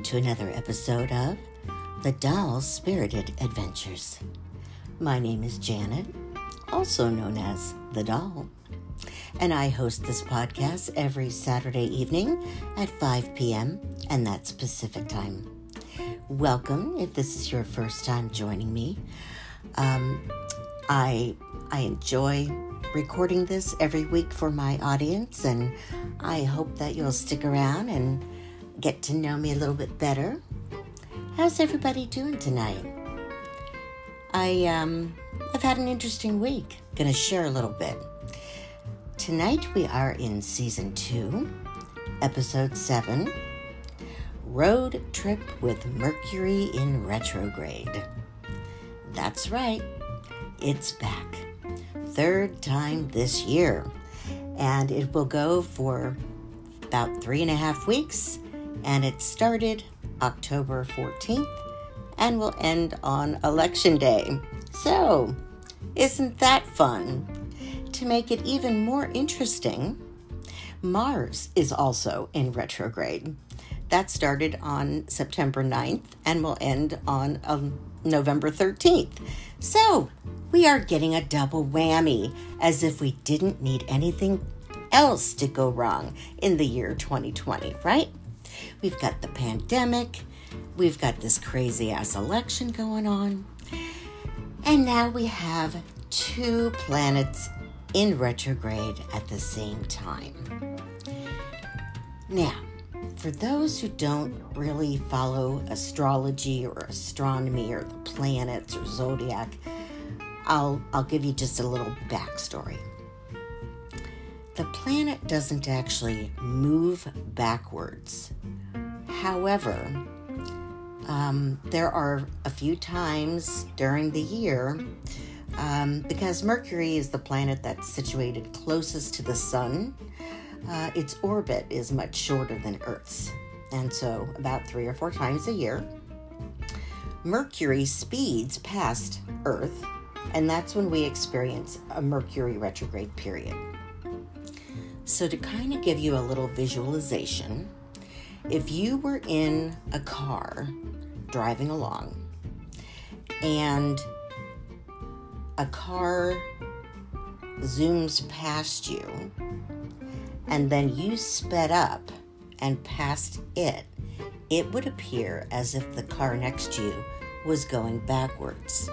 Welcome to another episode of The Doll's Spirited Adventures. My name is Janet, also known as The Doll, and I host this podcast every Saturday evening at 5 p.m., and that's Pacific time. Welcome if this is your first time joining me. Um, I I enjoy recording this every week for my audience, and I hope that you'll stick around and get to know me a little bit better. How's everybody doing tonight? I um, I've had an interesting week. Gonna share a little bit. Tonight we are in season two, episode seven. Road trip with Mercury in retrograde. That's right, it's back third time this year. And it will go for about three and a half weeks. And it started October 14th and will end on Election Day. So, isn't that fun? To make it even more interesting, Mars is also in retrograde. That started on September 9th and will end on um, November 13th. So, we are getting a double whammy as if we didn't need anything else to go wrong in the year 2020, right? We've got the pandemic, we've got this crazy ass election going on, and now we have two planets in retrograde at the same time. Now, for those who don't really follow astrology or astronomy or the planets or zodiac, I'll, I'll give you just a little backstory. The planet doesn't actually move backwards. However, um, there are a few times during the year um, because Mercury is the planet that's situated closest to the Sun. Uh, its orbit is much shorter than Earth's, and so about three or four times a year, Mercury speeds past Earth and that's when we experience a Mercury retrograde period. So, to kind of give you a little visualization, if you were in a car driving along and a car zooms past you and then you sped up and passed it, it would appear as if the car next to you was going backwards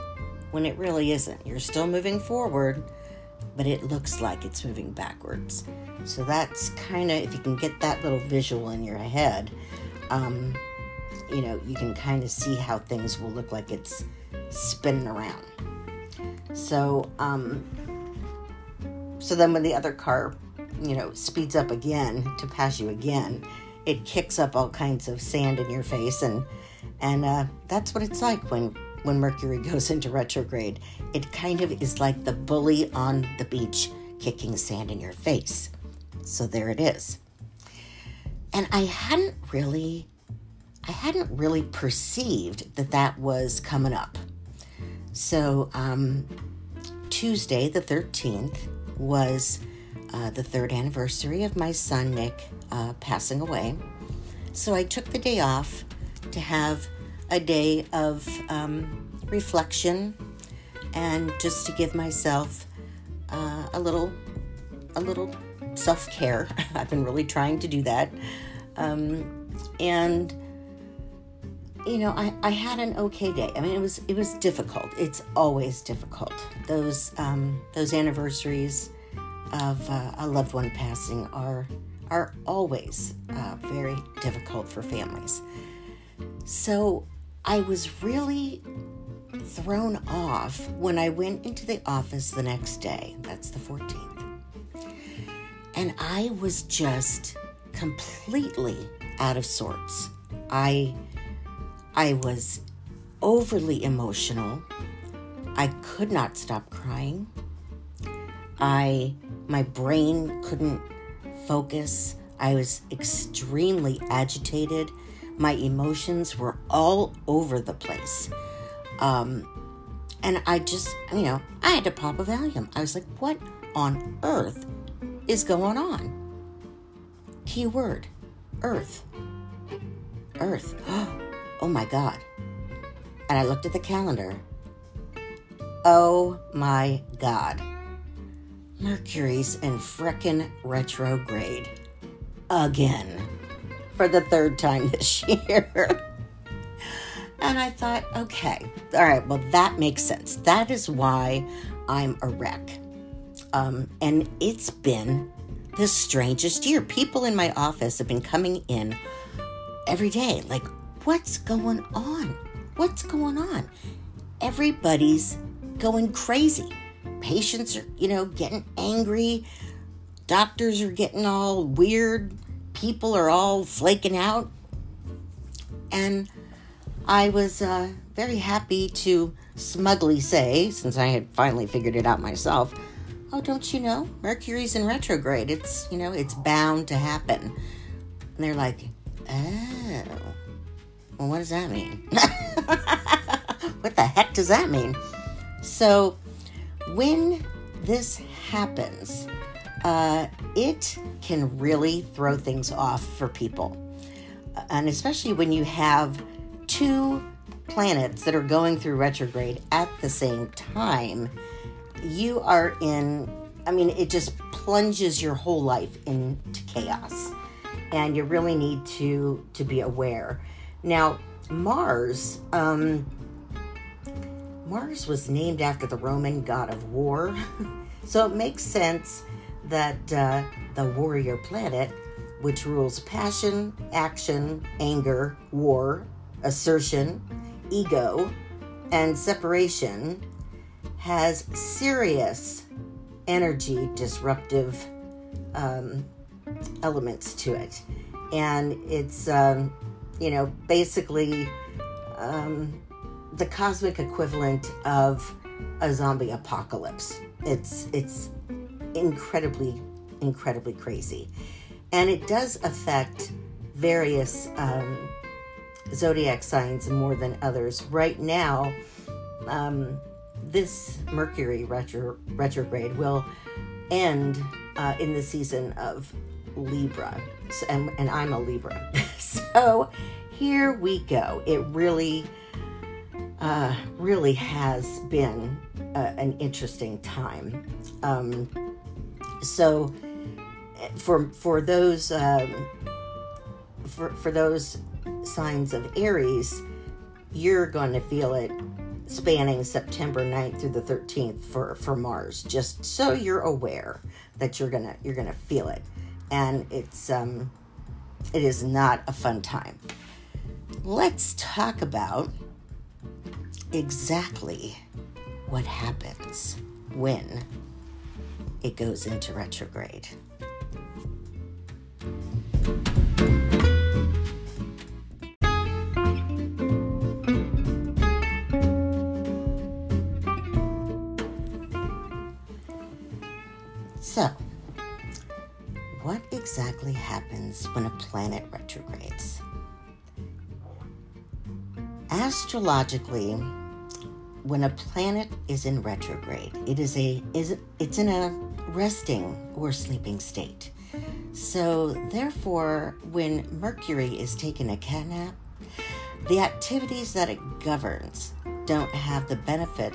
when it really isn't. You're still moving forward, but it looks like it's moving backwards. So that's kind of, if you can get that little visual in your head, um, you know, you can kind of see how things will look like it's spinning around. So, um, so then when the other car, you know, speeds up again to pass you again, it kicks up all kinds of sand in your face, and and uh, that's what it's like when when Mercury goes into retrograde. It kind of is like the bully on the beach kicking sand in your face. So there it is. And I hadn't really I hadn't really perceived that that was coming up. So um, Tuesday, the 13th, was uh, the third anniversary of my son Nick uh, passing away. So I took the day off to have a day of um, reflection and just to give myself uh, a little a little self-care. I've been really trying to do that. Um, and you know I, I had an okay day. I mean it was it was difficult. It's always difficult. Those um, those anniversaries of uh, a loved one passing are are always uh, very difficult for families. So I was really thrown off when I went into the office the next day. That's the 14th. And I was just completely out of sorts. I I was overly emotional. I could not stop crying. I my brain couldn't focus. I was extremely agitated my emotions were all over the place. Um, and I just, you know, I had to pop a Valium. I was like, what on earth is going on? Key word Earth. Earth. Oh my God. And I looked at the calendar. Oh my God. Mercury's in frickin' retrograde. Again. For the third time this year. And I thought, okay, all right, well, that makes sense. That is why I'm a wreck. Um, and it's been the strangest year. People in my office have been coming in every day, like, what's going on? What's going on? Everybody's going crazy. Patients are, you know, getting angry. Doctors are getting all weird. People are all flaking out. And I was uh, very happy to smugly say, since I had finally figured it out myself, oh, don't you know? Mercury's in retrograde. It's, you know, it's bound to happen. And they're like, oh, well, what does that mean? what the heck does that mean? So, when this happens, uh, it can really throw things off for people. And especially when you have two planets that are going through retrograde at the same time, you are in, I mean, it just plunges your whole life into chaos. And you really need to to be aware. Now, Mars, um, Mars was named after the Roman god of war, so it makes sense that uh, the warrior planet, which rules passion, action, anger, war, assertion, ego, and separation, has serious energy disruptive um, elements to it. And it's, um, you know, basically um, the cosmic equivalent of a zombie apocalypse. It's, it's incredibly, incredibly crazy. And it does affect various um, zodiac signs more than others. Right now, um, this Mercury retro, retrograde will end uh, in the season of Libra. So, and, and I'm a Libra. so here we go. It really, uh, really has been uh, an interesting time. Um, so for for those um, for for those signs of Aries, you're going to feel it spanning September 9th through the 13th for, for Mars, just so you're aware that you're gonna you're gonna feel it. And it's um it is not a fun time. Let's talk about exactly what happens when it goes into retrograde. Exactly happens when a planet retrogrades? Astrologically, when a planet is in retrograde, it is a is it's in a resting or sleeping state. So, therefore, when Mercury is taking a cat nap, the activities that it governs don't have the benefit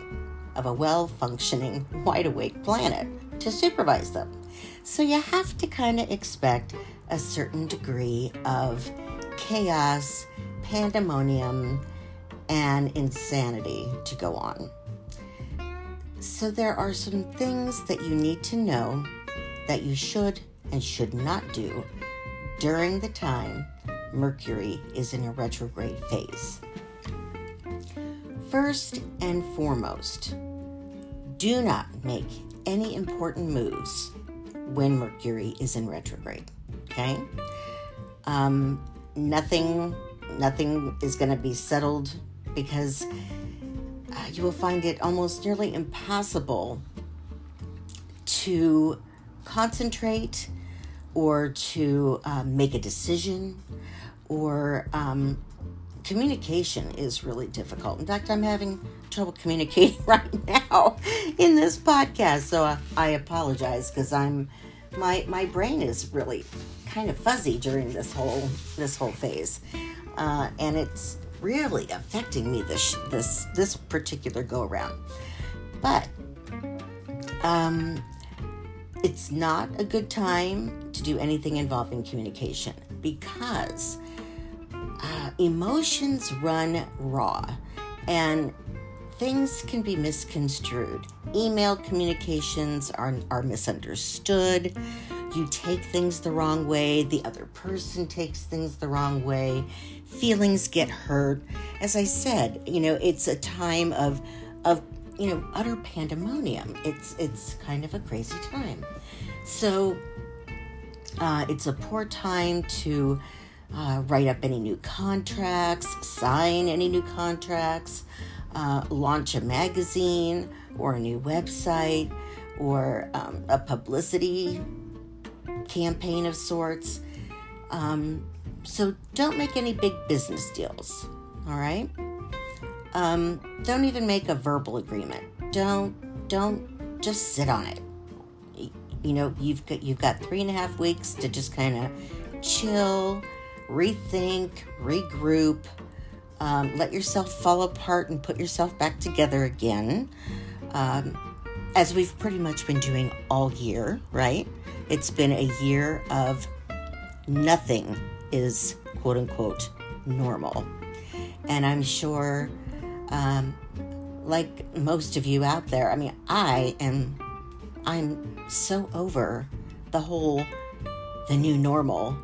of a well functioning, wide awake planet to supervise them. So you have to kind of expect a certain degree of chaos, pandemonium, and insanity to go on. So there are some things that you need to know that you should and should not do during the time Mercury is in a retrograde phase. First and foremost, do not make any important moves when Mercury is in retrograde. Okay? Um, nothing, nothing is going to be settled because uh, you will find it almost nearly impossible to concentrate or to uh, make a decision or um, communication is really difficult. In fact, I'm having trouble communicating right now in this podcast, so I, I apologize because I'm my my brain is really kind of fuzzy during this whole this whole phase, uh, and it's really affecting me this this this particular go around. But um, it's not a good time to do anything involving communication because uh, emotions run raw. And things can be misconstrued. Email communications are, are misunderstood. You take things the wrong way, the other person takes things the wrong way, feelings get hurt. As I said, you know, it's a time of of you know utter pandemonium. It's it's kind of a crazy time. So uh, it's a poor time to uh, write up any new contracts, sign any new contracts, uh, launch a magazine or a new website or um, a publicity campaign of sorts. Um, so don't make any big business deals, all right? Um, don't even make a verbal agreement. Don't don't just sit on it. You know you've got you've got three and a half weeks to just kind of chill, rethink, regroup, um, let yourself fall apart and put yourself back together again, um, as we've pretty much been doing all year, right? It's been a year of nothing is quote unquote normal. And I'm sure, um, like most of you out there, I mean, I am, I'm so over the whole, the new normal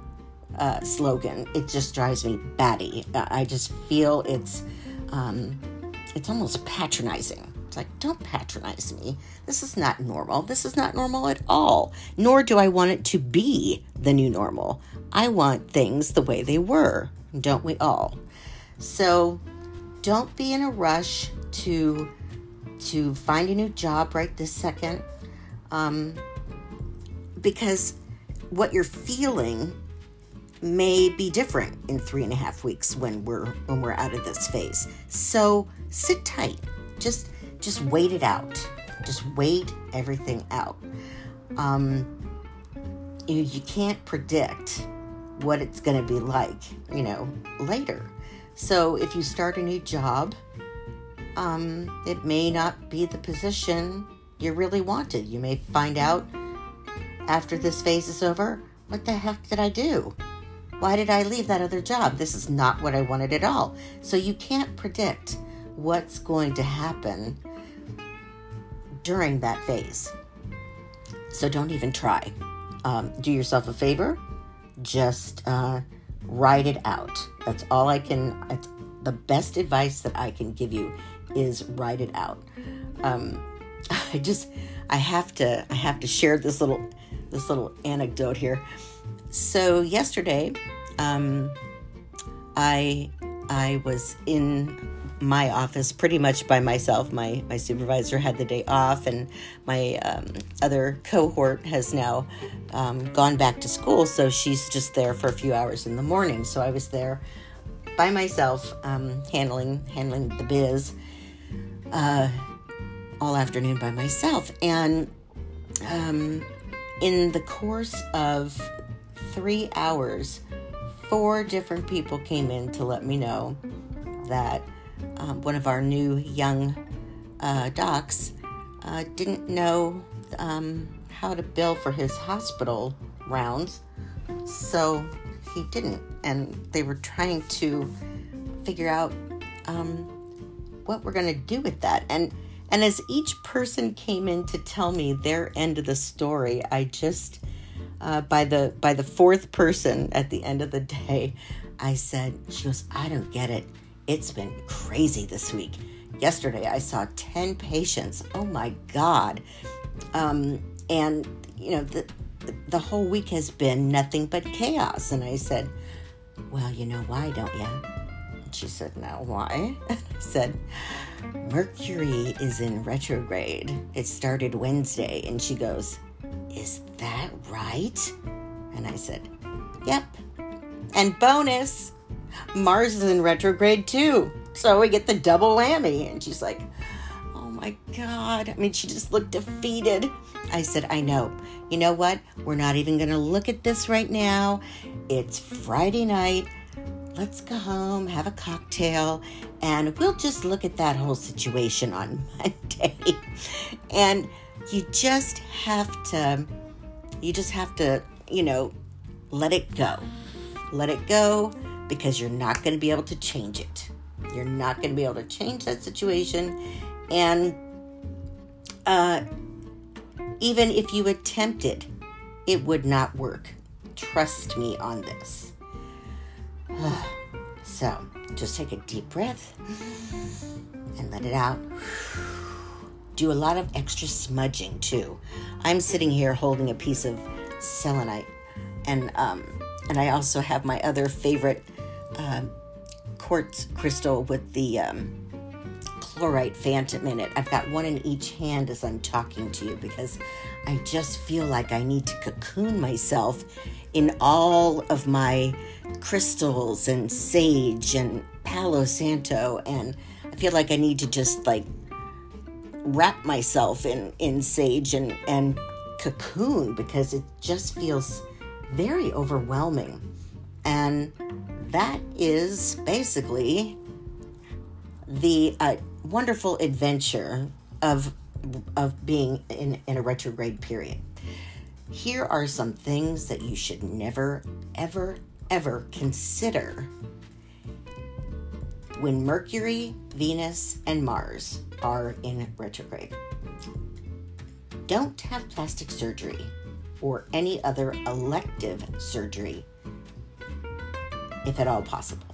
uh, slogan. It just drives me batty. I just feel it's, um, it's almost patronizing. It's like, don't patronize me. This is not normal. This is not normal at all. Nor do I want it to be the new normal. I want things the way they were, don't we all? So don't be in a rush to to find a new job right this second. Um, because what you're feeling may be different in three and a half weeks when we're when we're out of this phase. So sit tight. Just just wait it out. Just wait everything out. Um, you, you can't predict what it's going to be like, you know, later. So if you start a new job, um, it may not be the position you really wanted. You may find out after this phase is over, what the heck did I do? Why did I leave that other job? This is not what I wanted at all. So you can't predict what's going to happen during that phase. So don't even try. Um, do yourself a favor just uh, write it out. That's all I can. It's the best advice that I can give you is write it out. Um, I just I have to I have to share this little this little anecdote here. So yesterday, um, I I was in my office pretty much by myself. My my supervisor had the day off, and my um, other cohort has now um, gone back to school, so she's just there for a few hours in the morning. So I was there by myself, um, handling handling the biz uh, all afternoon by myself, and um, in the course of three hours, four different people came in to let me know that um, one of our new young uh, docs uh, didn't know um, how to bill for his hospital rounds, so he didn't. And they were trying to figure out um, what we're going to do with that. And and as each person came in to tell me their end of the story, I just uh, by the by the fourth person at the end of the day, I said, "She goes, I don't get it. It's been crazy this week. Yesterday I saw 10 patients. Oh my God. Um, and, you know, the, the whole week has been nothing but chaos. And I said, Well, you know why, don't you? She said, No, why? I said, Mercury is in retrograde. It started Wednesday. And she goes, Is that right? And I said, Yep. And bonus, Mars is in retrograde too. So we get the double whammy. And she's like, Oh my God. I mean, she just looked defeated. I said, I know. You know what? We're not even going to look at this right now. It's Friday night. Let's go home, have a cocktail, and we'll just look at that whole situation on Monday. and you just have to, you just have to, you know, let it go. Let it go because you're not going to be able to change it. You're not going to be able to change that situation. And uh, even if you attempted, it it would not work. Trust me on this. so just take a deep breath and let it out. Do a lot of extra smudging too. I'm sitting here holding a piece of selenite, and um, and I also have my other favorite uh, quartz crystal with the um, chlorite phantom in it. I've got one in each hand as I'm talking to you because I just feel like I need to cocoon myself in all of my crystals and sage and palo santo and I feel like I need to just like wrap myself in in sage and and cocoon because it just feels very overwhelming. And that is basically the uh, wonderful adventure of of being in, in a retrograde period. Here are some things that you should never, ever, ever consider when Mercury, Venus, and Mars are in retrograde. Don't have plastic surgery or any other elective surgery if at all possible.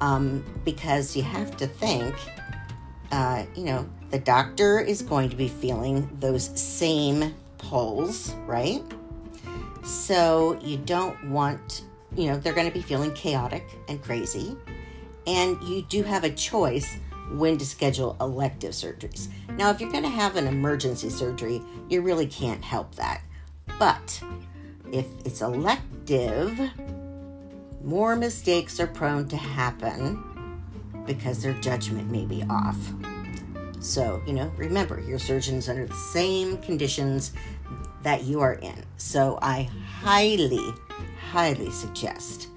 Um, because you have to think, uh, you know, the doctor is going to be feeling those same pulls, right? So you don't want, you know, they're going to be feeling chaotic and crazy. And you do have a choice when to schedule elective surgeries. Now, if you're going to have an emergency surgery, you really can't help that. But if it's elective, more mistakes are prone to happen because their judgment may be off. So, you know, remember, your surgeon's under the same conditions that you are in. So, I highly, highly suggest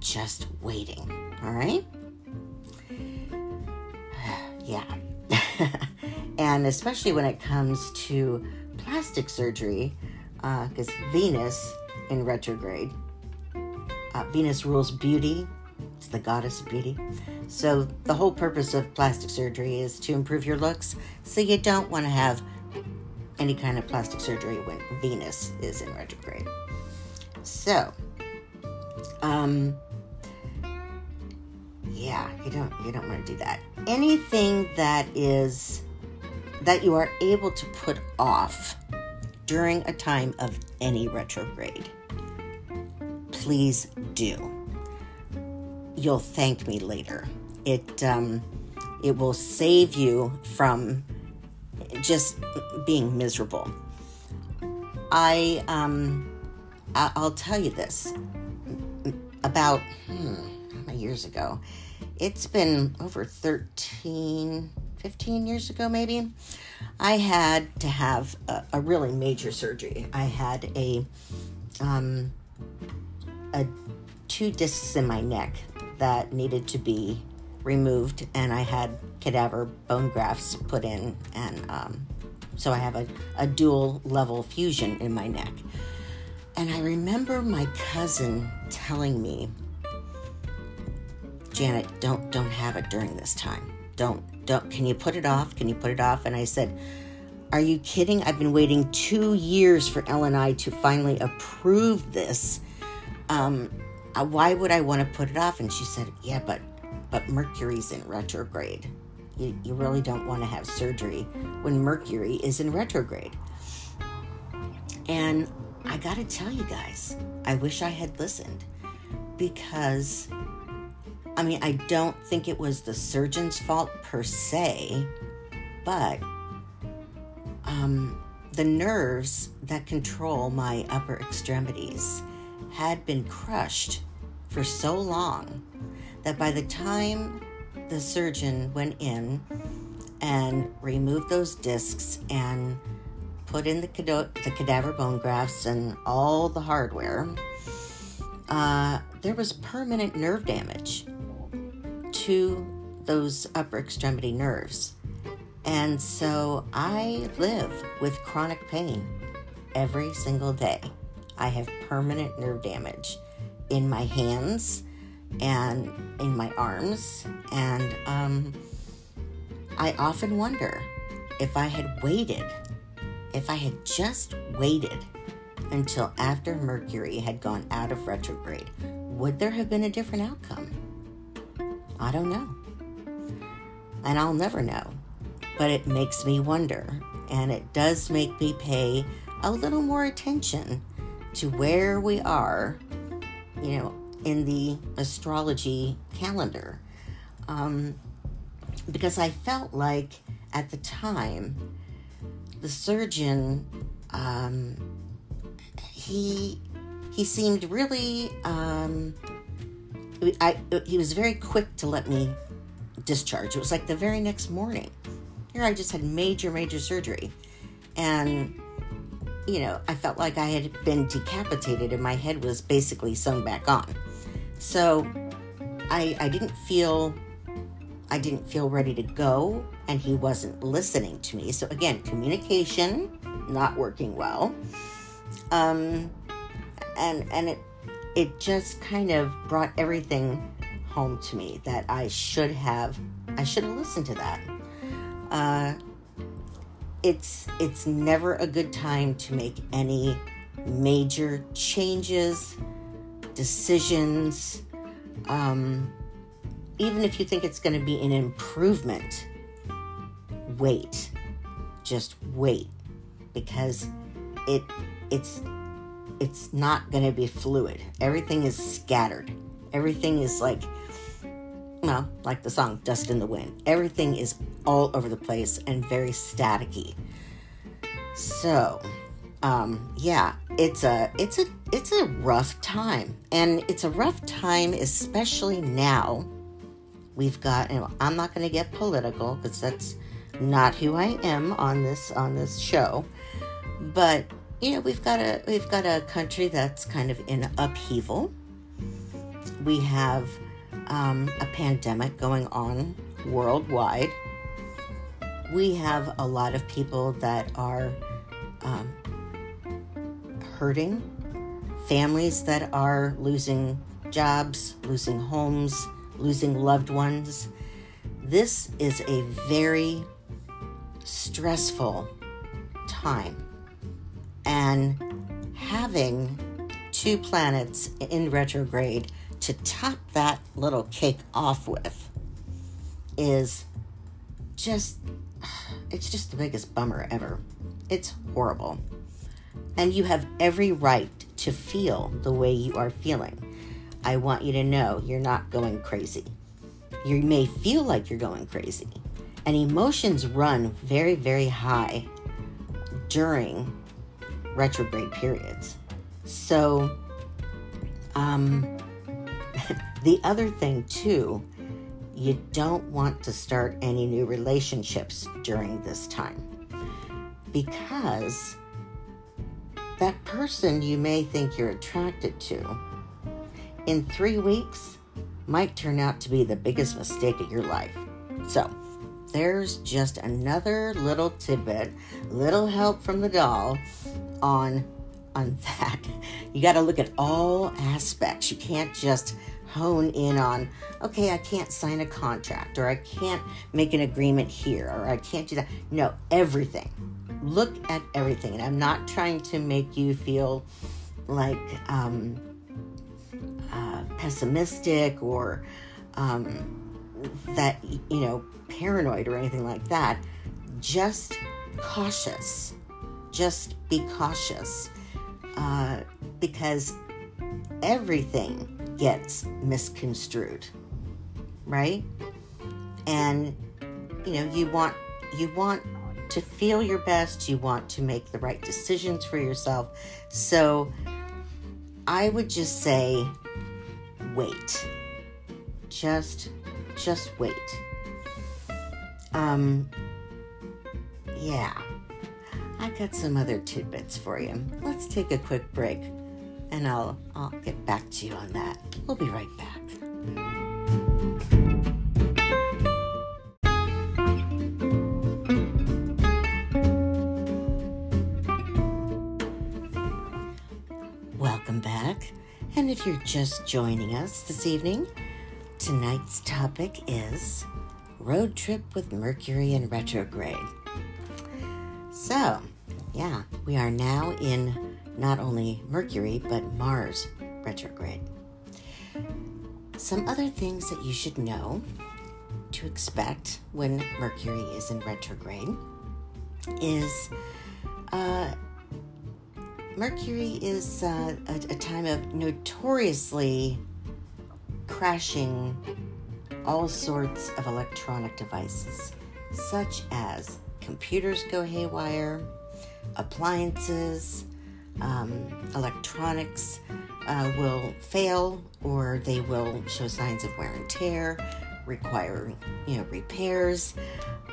just waiting. All right? Yeah. and especially when it comes to plastic surgery, because uh, Venus in retrograde uh, Venus rules beauty, it's the goddess of beauty. So, the whole purpose of plastic surgery is to improve your looks. So, you don't want to have any kind of plastic surgery when Venus is in retrograde. So, um, yeah, you don't you don't want to do that. Anything that is that you are able to put off during a time of any retrograde please do. You'll thank me later. It um, it will save you from just being miserable. I um, I- will tell you this. About hmm, years ago, it's been over 13, 15 years ago, maybe. I had to have a, a really major surgery. I had a um, a two discs in my neck that needed to be removed, and I had cadaver bone grafts put in, and um, so I have a, a dual level fusion in my neck. And I remember my cousin telling me, Janet, don't don't have it during this time. Don't don't. Can you put it off? Can you put it off? And I said, Are you kidding? I've been waiting two years for L and I to finally approve this um, uh, why would I want to put it off? And she said, yeah, but but Mercury's in retrograde. You, you really don't want to have surgery when Mercury is in retrograde. And I got to tell you guys, I wish I had listened because, I mean, I don't think it was the surgeon's fault per se, but um, the nerves that control my upper extremities had been crushed for so long that by the time the surgeon went in, and removed those discs and put in the, cado- the cadaver bone grafts and all the hardware, uh, there was permanent nerve damage to those upper extremity nerves. And so I live with chronic pain every single day. I have permanent nerve damage in my hands and in my arms. And um, I often wonder if I had waited, if I had just waited until after Mercury had gone out of retrograde, would there have been a different outcome? I don't know. And I'll never know. But it makes me wonder. And it does make me pay a little more attention to where we are, you know, in the astrology calendar. Um, because I felt like at the time, the surgeon, um, he he seemed really um, I, he was very quick to let me discharge. It was like the very next morning. Here I just had major, major surgery. And, you know, I felt like I had been decapitated and my head was basically sewn back on. So I, I didn't feel I didn't feel ready to go and he wasn't listening to me. So again, communication not working well. Um and and it it just kind of brought everything home to me that I should have I should have listened to that. Uh, it's it's never a good time to make any major changes, decisions. Um, even if you think it's going to be an improvement, wait. Just wait because it it's it's not going to be fluid. Everything is scattered. Everything is like, well, like the song Dust in the Wind. Everything is all over the place and very staticky. So, um, yeah, it's a it's a it's a rough time, and it's a rough time, especially now. We've got. Know, I'm not going to get political because that's not who I am on this on this show, but you know we've got a we've got a country that's kind of in upheaval. We have um, a pandemic going on worldwide. We have a lot of people that are um, hurting, families that are losing jobs, losing homes, losing loved ones. This is a very stressful time and having two planets in retrograde to top that little cake off with is just it's just the biggest bummer ever. It's horrible. And you have every right to feel the way you are feeling. I want you to know you're not going crazy. You may feel like you're going crazy. And emotions run very, very high during retrograde periods. So, um, the other thing too, you don't want to start any new relationships during this time because that person you may think you're attracted to in three weeks might turn out to be the biggest mistake of your life. So, there's just another little tidbit, little help from the doll on on that. You got to look at all aspects. You can't just hone in on, okay, I can't sign a contract or I can't make an agreement here or I can't do that. No, everything. Look at everything. And I'm not trying to make you feel like um, uh, pessimistic or um, that, you know, paranoid or anything like that. Just cautious just be cautious uh, because everything gets misconstrued, right? And you know, you want you want to feel your best, you want to make the right decisions for yourself. So I would just say wait. Just just wait. Um, yeah, I got some other tidbits for you. Let's take a quick break, and I'll I'll get back to you on that. We'll be right back. Welcome back. And if you're just joining us this evening, tonight's topic is road trip with Mercury in retrograde. So, yeah, we are now in not only Mercury, but Mars retrograde. Some other things that you should know to expect when Mercury is in retrograde is uh, Mercury is uh, a, a time of notoriously crashing all sorts of electronic devices, such as computers go haywire, appliances, um, electronics uh, will fail or they will show signs of wear and tear, require you know repairs.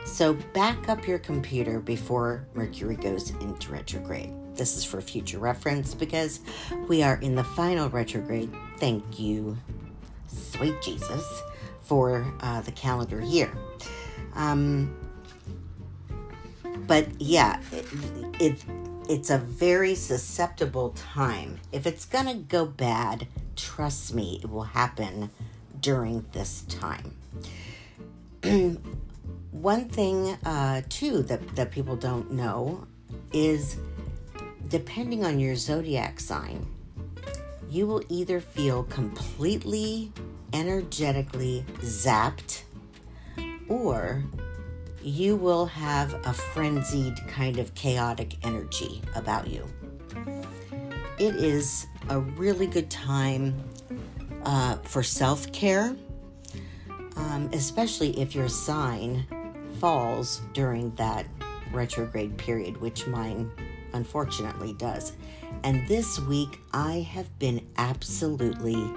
So back up your computer before Mercury goes into retrograde. This is for future reference because we are in the final retrograde. Thank you, sweet Jesus, for uh, the calendar year. Um, but yeah, it, it it's a very susceptible time. If it's gonna go bad, trust me, it will happen during this time. One thing, uh, too, that, that people don't know is depending on your zodiac sign, you will either feel completely energetically zapped or you will have a frenzied kind of chaotic energy about you. It is a really good time uh, for self care, um, especially if your sign falls during that retrograde period, which mine unfortunately does. And this week I have been absolutely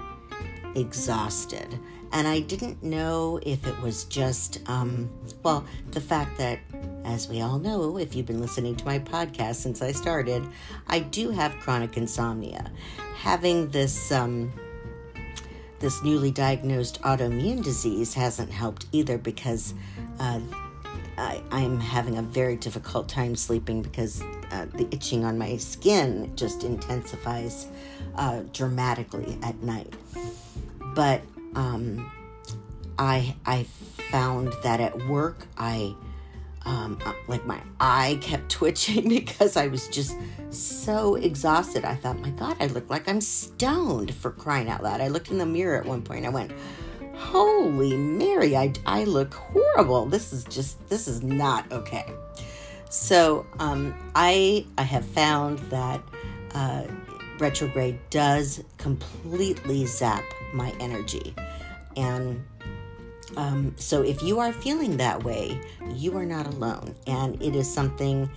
exhausted. And I didn't know if it was just, um, well, the fact that, as we all know, if you've been listening to my podcast since I started, I do have chronic insomnia. Having this, um, this newly diagnosed autoimmune disease hasn't helped either because uh, I, am having a very difficult time sleeping because uh, the itching on my skin just intensifies uh, dramatically at night. But um, I I found that at work I um, uh, like my eye kept twitching because I was just so exhausted. I thought, my God, I look like I'm stoned for crying out loud. I looked in the mirror at one point. I went, Holy Mary, I, I look horrible. This is just, this is not okay. So um, I, I have found that uh, retrograde does completely zap my energy. And um, so if you are feeling that way, you are not alone. And it is something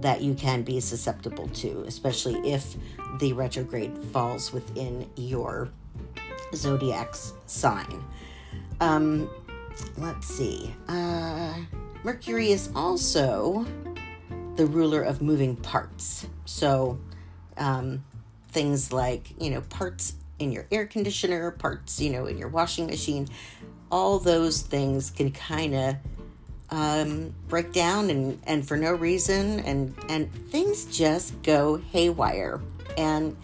that you can be susceptible to, especially if the retrograde falls within your zodiac's sign. Um, let's see. Uh, Mercury is also the ruler of moving parts. So, um, things like, you know, parts in your air conditioner, parts, you know, in your washing machine, all those things can kind of um, break down and, and for no reason and, and things just go haywire. And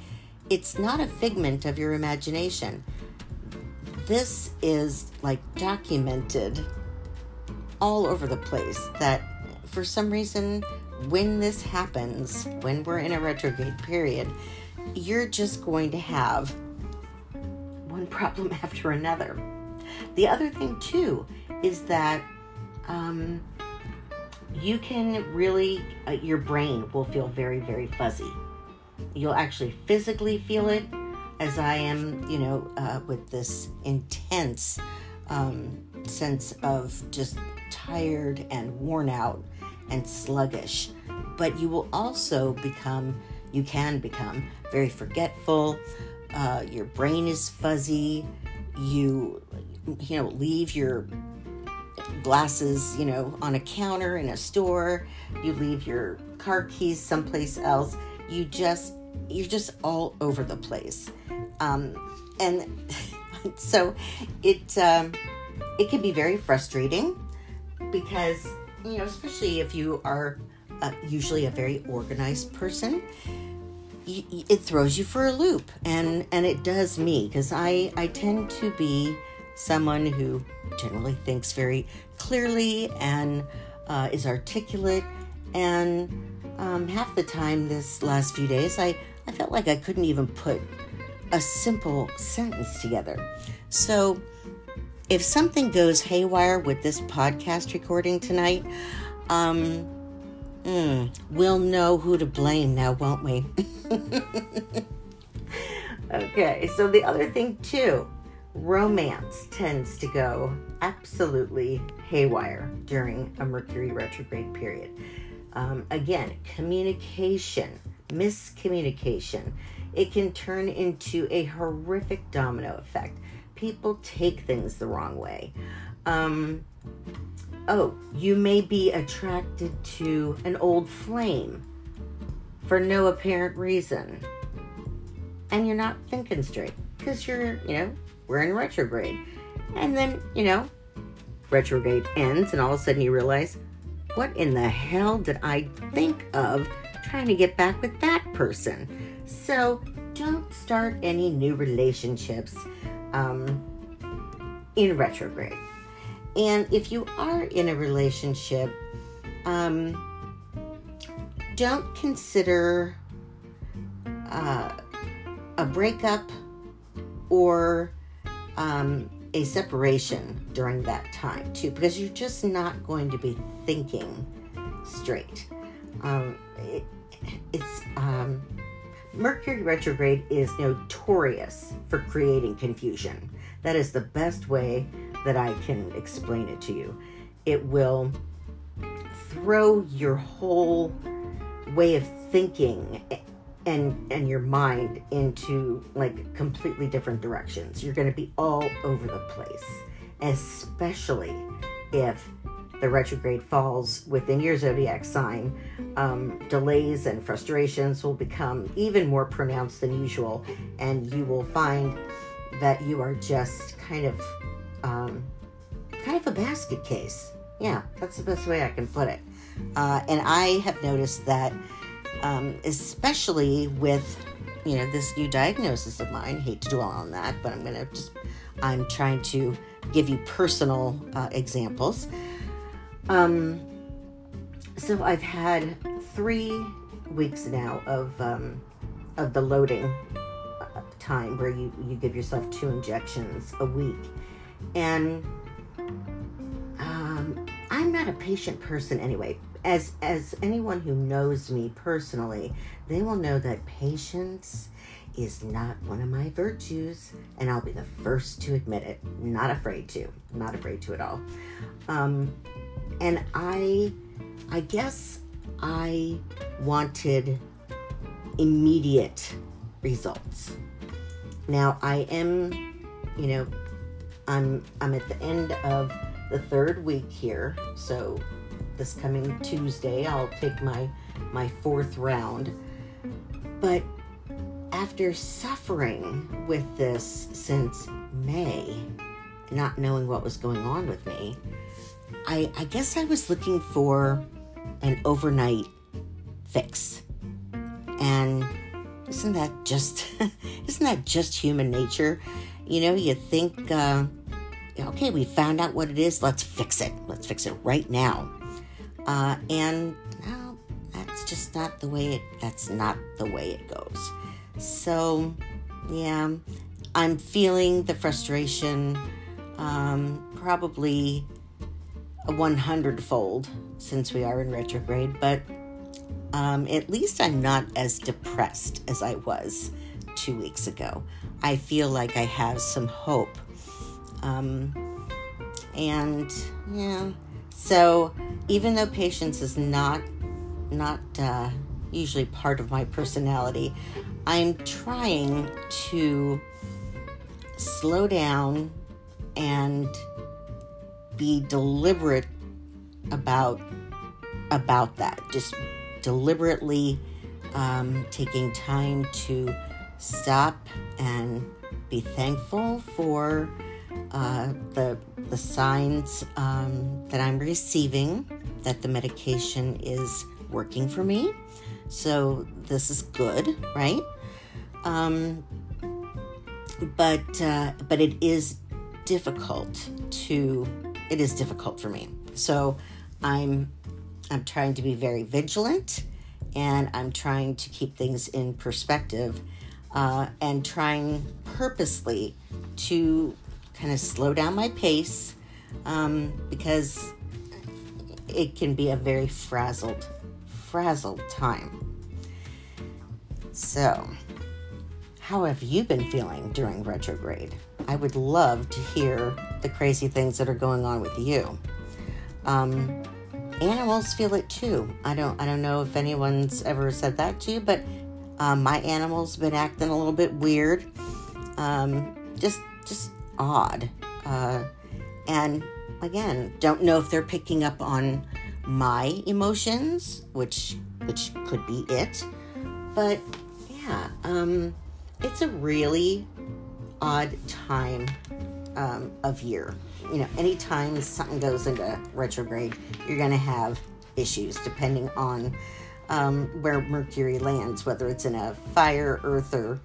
it's not a figment of your imagination. This is like documented all over the place that for some reason, when this happens, when we're in a retrograde period, you're just going to have one problem after another. The other thing, too, is that um, you can really, uh, your brain will feel very, very fuzzy. You'll actually physically feel it, as I am, you know, uh, with this intense um, sense of just tired and worn out and sluggish. But you will also become, you can become very forgetful. Uh, your brain is fuzzy. You, you know, leave your glasses, you know, on a counter in a store. You leave your car keys someplace else. You just you're just all over the place, um, and so it um, it can be very frustrating because you know, especially if you are uh, usually a very organized person, it throws you for a loop, and and it does me because I I tend to be someone who generally thinks very clearly and uh, is articulate, and um, half the time this last few days I I felt like I couldn't even put a simple sentence together. So if something goes haywire with this podcast recording tonight, um, mm, we'll know who to blame now, won't we? okay, so the other thing, too, romance tends to go absolutely haywire during a Mercury retrograde period. Um, again, communication, miscommunication, it can turn into a horrific domino effect people take things the wrong way. Um, oh, you may be attracted to an old flame for no apparent reason. And you're not thinking straight because you're, you know, we're in retrograde. And then, you know, retrograde ends, and all of a sudden you realize, what in the hell did I think of trying to get back with that person? So don't start any new relationships um, in retrograde. And if you are in a relationship, um, don't consider uh, a breakup or um, a separation during that time, too, because you're just not going to be thinking straight. Um, it, it's um, Mercury retrograde is notorious for creating confusion. That is the best way that I can explain it to you. It will throw your whole way of thinking and and your mind into like completely different directions. You're going to be all over the place, especially if the retrograde falls within your zodiac sign, um, delays and frustrations will become even more pronounced than usual, and you will find that you are just kind of um, kind of a basket case. Yeah, that's the best way I can put it. Uh, and I have noticed that, um, especially with you know this new diagnosis of mine. Hate to dwell on that, but I'm gonna just I'm trying to give you personal uh, examples. Um, so I've had three weeks now of um, of the loading uh, time where you you give yourself two injections a week, and um, I'm not a patient person anyway. As as anyone who knows me personally, they will know that patience is not one of my virtues, and I'll be the first to admit it. Not afraid to, not afraid to at all. Um, and I I guess I wanted immediate results. Now I am, you know, I'm I'm at the end of the third week here, so this coming Tuesday I'll take my my fourth round. But after suffering with this since May, not knowing what was going on with me, I, I guess I was looking for an overnight fix. And isn't that just isn't that just human nature? You know, you think, uh, okay, we found out what it is. Let's fix it. Let's fix it right now. Uh, and no, that's just not the way it. That's not the way it goes. So, yeah, I'm feeling the frustration. Um, probably a 100 fold since we are in retrograde, but um, at least I'm not as depressed as I was two weeks ago. I feel like I have some hope. Um, and yeah, so even though patience is not not uh, usually part of my personality, I'm trying to slow down and be deliberate about about that. Just deliberately um, taking time to stop and be thankful for uh, the the signs um, that I'm receiving that the medication is working for me. So this is good, right? Um, but uh, but it is difficult to it is difficult for me. So I'm I'm trying to be very vigilant and I'm trying to keep things in perspective uh, and trying purposely to kind of slow down my pace um, because it can be a very frazzled, frazzled time. So, how have you been feeling during retrograde? I would love to hear the crazy things that are going on with you. Um, animals feel it too. I don't. I don't know if anyone's ever said that to you, but um, my animal's been acting a little bit weird. Um, just, just odd. Uh, and again, don't know if they're picking up on my emotions, which, which could be it. But yeah, um, it's a really odd time um, of year. You know, anytime something goes into retrograde, you're going to have issues depending on um, where Mercury lands, whether it's in a fire, earth, or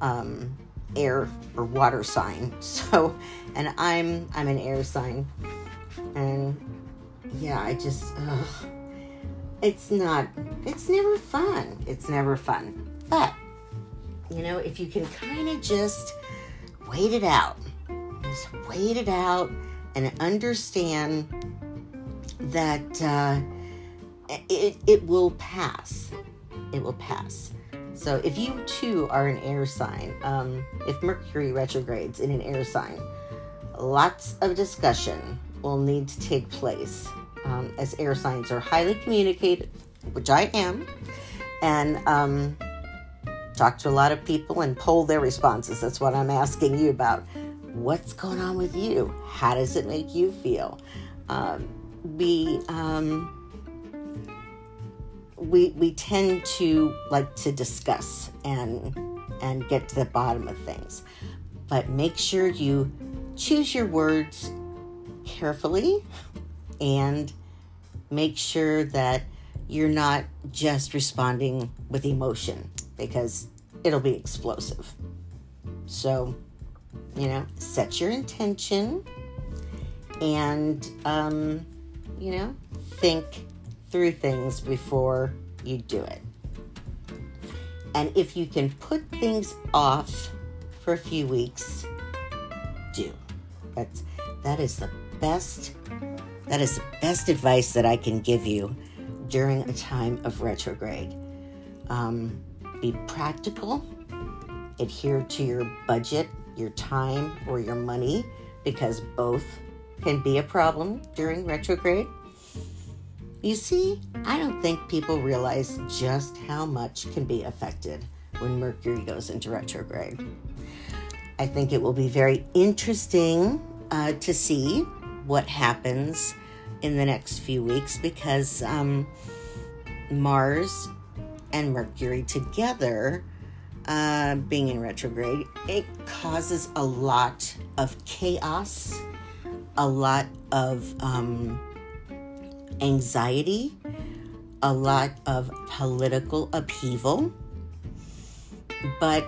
um, air or water sign. So, and I'm I'm an air sign, and yeah, I just ugh, it's not it's never fun. It's never fun. But you know, if you can kind of just wait it out, just wait it out, and understand that. Uh, it, it will pass. It will pass. So if you too are an air sign, um, if Mercury retrogrades in an air sign, lots of discussion will need to take place um, as air signs are highly communicated, which I am, and um, talk to a lot of people and poll their responses. That's what I'm asking you about. What's going on with you? How does it make you feel? Um, be we we tend to like to discuss and and get to the bottom of things. But make sure you choose your words carefully and make sure that you're not just responding with emotion because it'll be explosive. So you know set your intention and um, you know think through things before you do it. And if you can put things off for a few weeks, do. That's that is the best that is the best advice that I can give you during a time of retrograde. Um, be practical, adhere to your budget, your time, or your money, because both can be a problem during retrograde. You see, I don't think people realize just how much can be affected when Mercury goes into retrograde. I think it will be very interesting uh, to see what happens in the next few weeks because um, Mars and Mercury together, uh, being in retrograde, it causes a lot of chaos, a lot of um, anxiety, a lot of political upheaval. But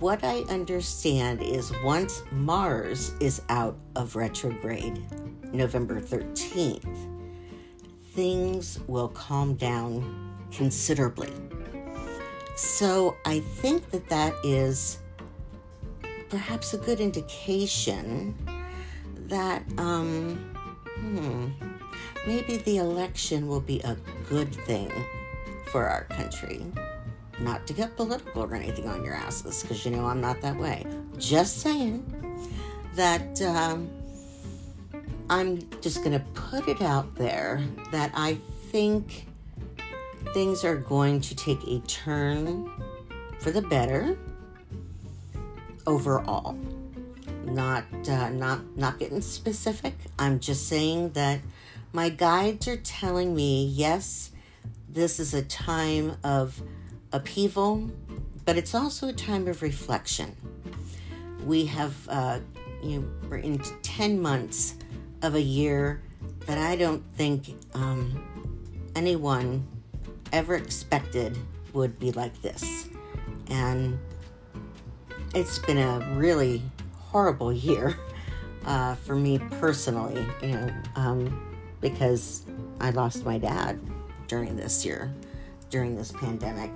what I understand is once Mars is out of retrograde, November 13th, things will calm down considerably. So I think that that is perhaps a good indication that, um, hmm, maybe the election will be a good thing for our country. Not to get political or anything on your asses, because you know I'm not that way. Just saying that um, I'm just going to put it out there that I think things are going to take a turn for the better overall. not uh, not not getting specific. I'm just saying that my guides are telling me yes, this is a time of upheaval, but it's also a time of reflection. We have uh, you know we're in ten months of a year that I don't think um, anyone ever expected would be like this, and it's been a really horrible year uh, for me personally, you know, um, because I lost my dad during this year, during this pandemic,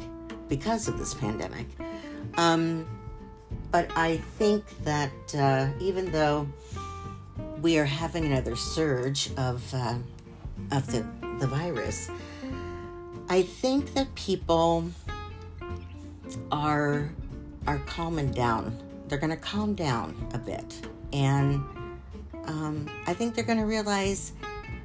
because of this pandemic. Um, but I think that uh, even though we are having another surge of uh, of the the virus, I think that people are are calming down. They're going to calm down a bit. And um, I think they're going to realize,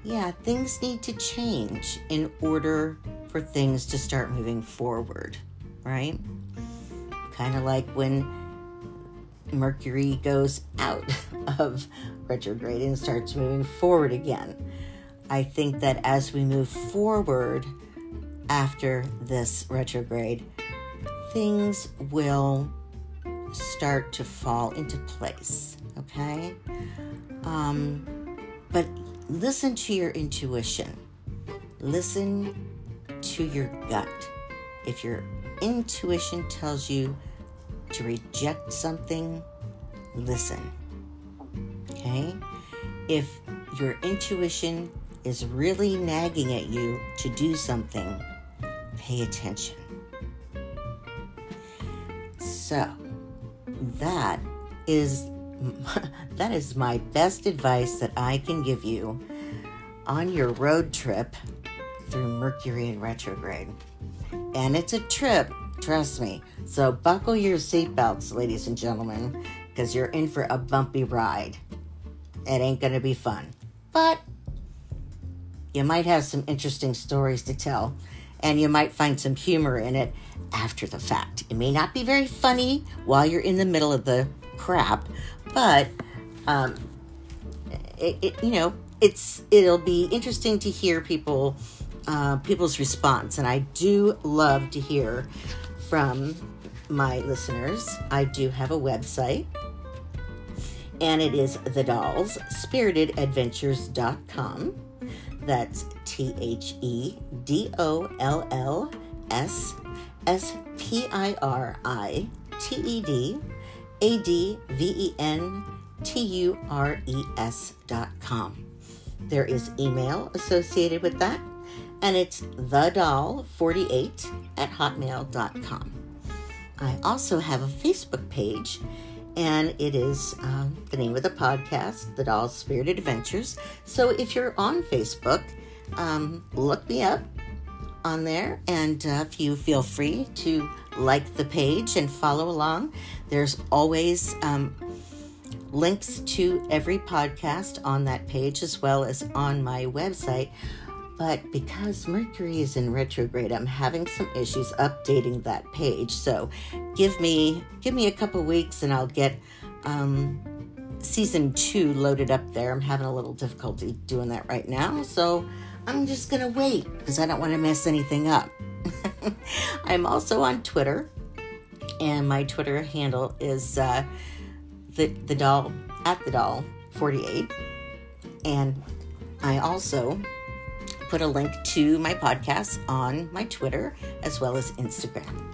yeah, things need to change in order for things to start moving forward, right? Kind of like when Mercury goes out of retrograde and starts moving forward again. I think that as we move forward after this retrograde, things will start to fall into place. Okay? Um, but listen to your intuition, listen to your gut. If your intuition tells you to reject something, listen. Okay? If your intuition is really nagging at you to do something, pay attention. So, that is that is my best advice that I can give you on your road trip through Mercury in retrograde. And it's a trip, trust me. So buckle your seatbelts, ladies and gentlemen, because you're in for a bumpy ride. It ain't going to be fun. But you might have some interesting stories to tell, and you might find some humor in it after the fact. It may not be very funny while you're in the middle of the crap, but um, it, it, you know it's it'll be interesting to hear people uh, people's response, and I do love to hear from my listeners. I do have a website. And it is the dolls, spiritedadventures.com. That's T H E D O L L S S P I R I T E D A D V E N T U R E S dot com. There is email associated with that, and it's the doll 48 at hotmail dot com. I also have a Facebook page, and it is um, the name of the podcast, The Doll's Spirited Adventures. So if you're on Facebook, um, look me up on there. And uh, if you feel free to like the page and follow along, there's always um, links to every podcast on that page as well as on my website. But because Mercury is in retrograde, I'm having some issues updating that page. So give me give me a couple weeks and I'll get um, season two loaded up there. I'm having a little difficulty doing that right now. So I'm just to wait because I don't want to mess anything up. I'm also on Twitter, and my Twitter handle is uh, the, the doll at the doll 48. And I also put a link to my podcast on my Twitter as well as Instagram.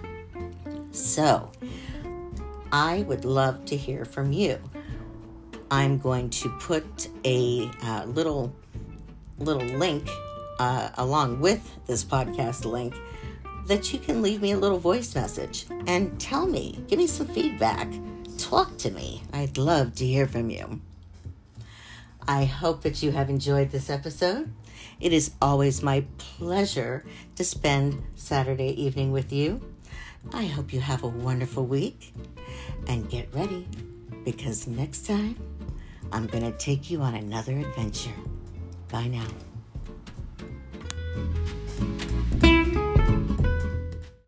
So I would love to hear from you. I'm going to put a uh, little little link uh, along with this podcast link that you can leave me a little voice message and tell me, give me some feedback, talk to me. I'd love to hear from you. I hope that you have enjoyed this episode. It is always my pleasure to spend Saturday evening with you. I hope you have a wonderful week and get ready because next time I'm going to take you on another adventure. Bye now.